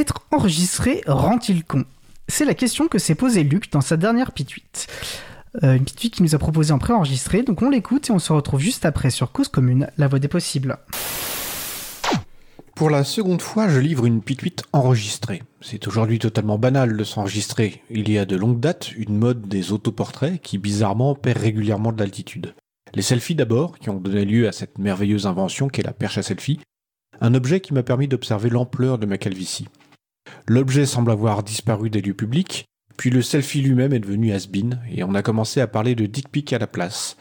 Être enregistré rend-il con C'est la question que s'est posée Luc dans sa dernière pituite. Euh, une pituite qu'il nous a proposée en préenregistré, donc on l'écoute et on se retrouve juste après sur Cause Commune, la voix des possibles. Pour la seconde fois, je livre une pituite enregistrée. C'est aujourd'hui totalement banal de s'enregistrer. Il y a de longue date une mode des autoportraits qui bizarrement perd régulièrement de l'altitude. Les selfies d'abord, qui ont donné lieu à cette merveilleuse invention qu'est la perche à selfie, un objet qui m'a permis d'observer l'ampleur de ma calvitie. L'objet semble avoir disparu des lieux publics, puis le selfie lui-même est devenu has-been, et on a commencé à parler de dick pic à la place.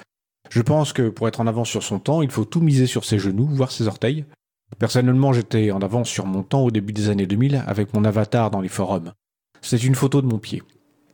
Je pense que pour être en avance sur son temps, il faut tout miser sur ses genoux, voire ses orteils, Personnellement, j'étais en avance sur mon temps au début des années 2000 avec mon avatar dans les forums. C'est une photo de mon pied.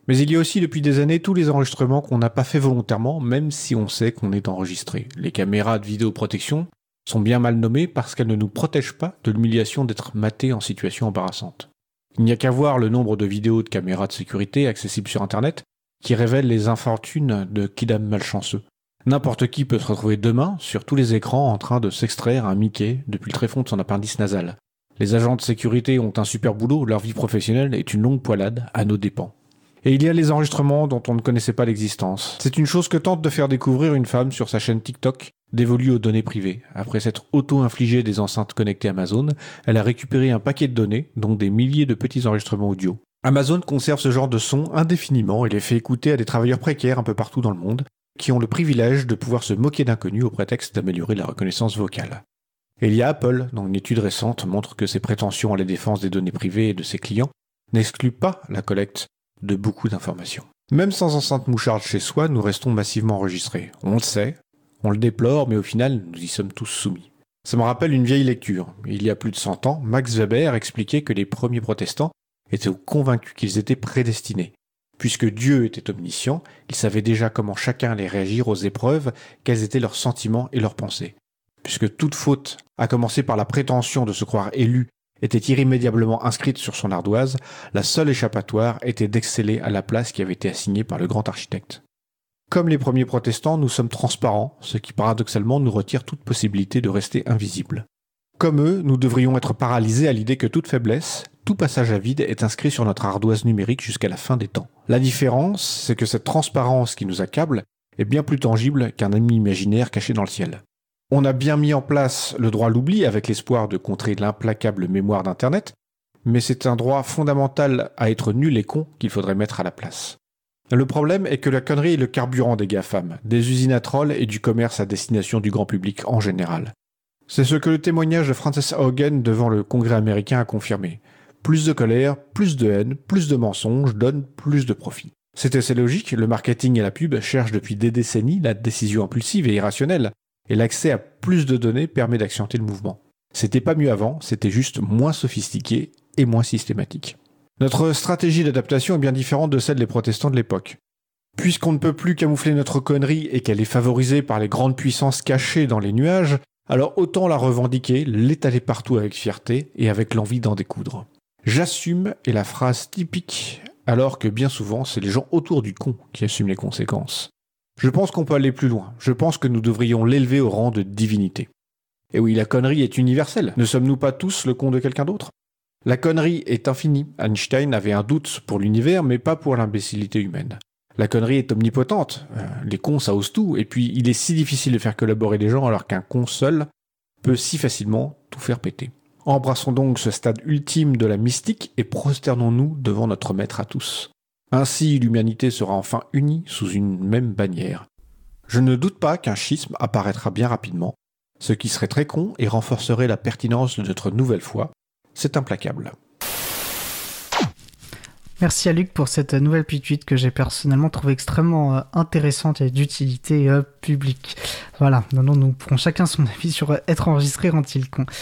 Mais il y a aussi depuis des années tous les enregistrements qu'on n'a pas fait volontairement, même si on sait qu'on est enregistré. Les caméras de vidéoprotection sont bien mal nommées parce qu'elles ne nous protègent pas de l'humiliation d'être matés en situation embarrassante. Il n'y a qu'à voir le nombre de vidéos de caméras de sécurité accessibles sur Internet qui révèlent les infortunes de kidam malchanceux. N'importe qui peut se retrouver demain sur tous les écrans en train de s'extraire un Mickey depuis le tréfonds de son appendice nasal. Les agents de sécurité ont un super boulot, leur vie professionnelle est une longue poilade à nos dépens. Et il y a les enregistrements dont on ne connaissait pas l'existence. C'est une chose que tente de faire découvrir une femme sur sa chaîne TikTok, dévolue aux données privées. Après s'être auto-infligée des enceintes connectées Amazon, elle a récupéré un paquet de données, dont des milliers de petits enregistrements audio. Amazon conserve ce genre de son indéfiniment et les fait écouter à des travailleurs précaires un peu partout dans le monde, qui ont le privilège de pouvoir se moquer d'inconnus au prétexte d'améliorer la reconnaissance vocale. Et il y a Apple, dont une étude récente montre que ses prétentions à la défense des données privées et de ses clients n'excluent pas la collecte de beaucoup d'informations. Même sans enceinte moucharde chez soi, nous restons massivement enregistrés. On le sait, on le déplore, mais au final, nous y sommes tous soumis. Ça me rappelle une vieille lecture. Il y a plus de 100 ans, Max Weber expliquait que les premiers protestants étaient convaincus qu'ils étaient prédestinés, Puisque Dieu était omniscient, il savait déjà comment chacun allait réagir aux épreuves, quels étaient leurs sentiments et leurs pensées. Puisque toute faute, à commencer par la prétention de se croire élu, était irrémédiablement inscrite sur son ardoise, la seule échappatoire était d'exceller à la place qui avait été assignée par le grand architecte. Comme les premiers protestants, nous sommes transparents, ce qui paradoxalement nous retire toute possibilité de rester invisibles. Comme eux, nous devrions être paralysés à l'idée que toute faiblesse, tout passage à vide est inscrit sur notre ardoise numérique jusqu'à la fin des temps. La différence, c'est que cette transparence qui nous accable est bien plus tangible qu'un ami imaginaire caché dans le ciel. On a bien mis en place le droit à l'oubli avec l'espoir de contrer l'implacable mémoire d'Internet, mais c'est un droit fondamental à être nul et con qu'il faudrait mettre à la place. Le problème est que la connerie est le carburant des GAFAM, des usines à trolls et du commerce à destination du grand public en général. C'est ce que le témoignage de Frances Hogan devant le Congrès américain a confirmé. Plus de colère, plus de haine, plus de mensonges donnent plus de profit. C'est assez logique, le marketing et la pub cherchent depuis des décennies la décision impulsive et irrationnelle, et l'accès à plus de données permet d'accentuer le mouvement. C'était pas mieux avant, c'était juste moins sophistiqué et moins systématique. Notre stratégie d'adaptation est bien différente de celle des protestants de l'époque. Puisqu'on ne peut plus camoufler notre connerie et qu'elle est favorisée par les grandes puissances cachées dans les nuages, alors autant la revendiquer, l'étaler partout avec fierté et avec l'envie d'en découdre. J'assume est la phrase typique, alors que bien souvent, c'est les gens autour du con qui assument les conséquences. Je pense qu'on peut aller plus loin. Je pense que nous devrions l'élever au rang de divinité. Et oui, la connerie est universelle. Ne sommes-nous pas tous le con de quelqu'un d'autre? La connerie est infinie. Einstein avait un doute pour l'univers, mais pas pour l'imbécilité humaine. La connerie est omnipotente. Euh, les cons, ça ose tout. Et puis, il est si difficile de faire collaborer les gens alors qu'un con seul peut si facilement tout faire péter. Embrassons donc ce stade ultime de la mystique et prosternons-nous devant notre maître à tous. Ainsi l'humanité sera enfin unie sous une même bannière. Je ne doute pas qu'un schisme apparaîtra bien rapidement, ce qui serait très con et renforcerait la pertinence de notre nouvelle foi. C'est implacable. Merci à Luc pour cette nouvelle tweet que j'ai personnellement trouvé extrêmement euh, intéressante et d'utilité euh, publique. Voilà, maintenant nous pourrons chacun son avis sur euh, être enregistré rend-il con.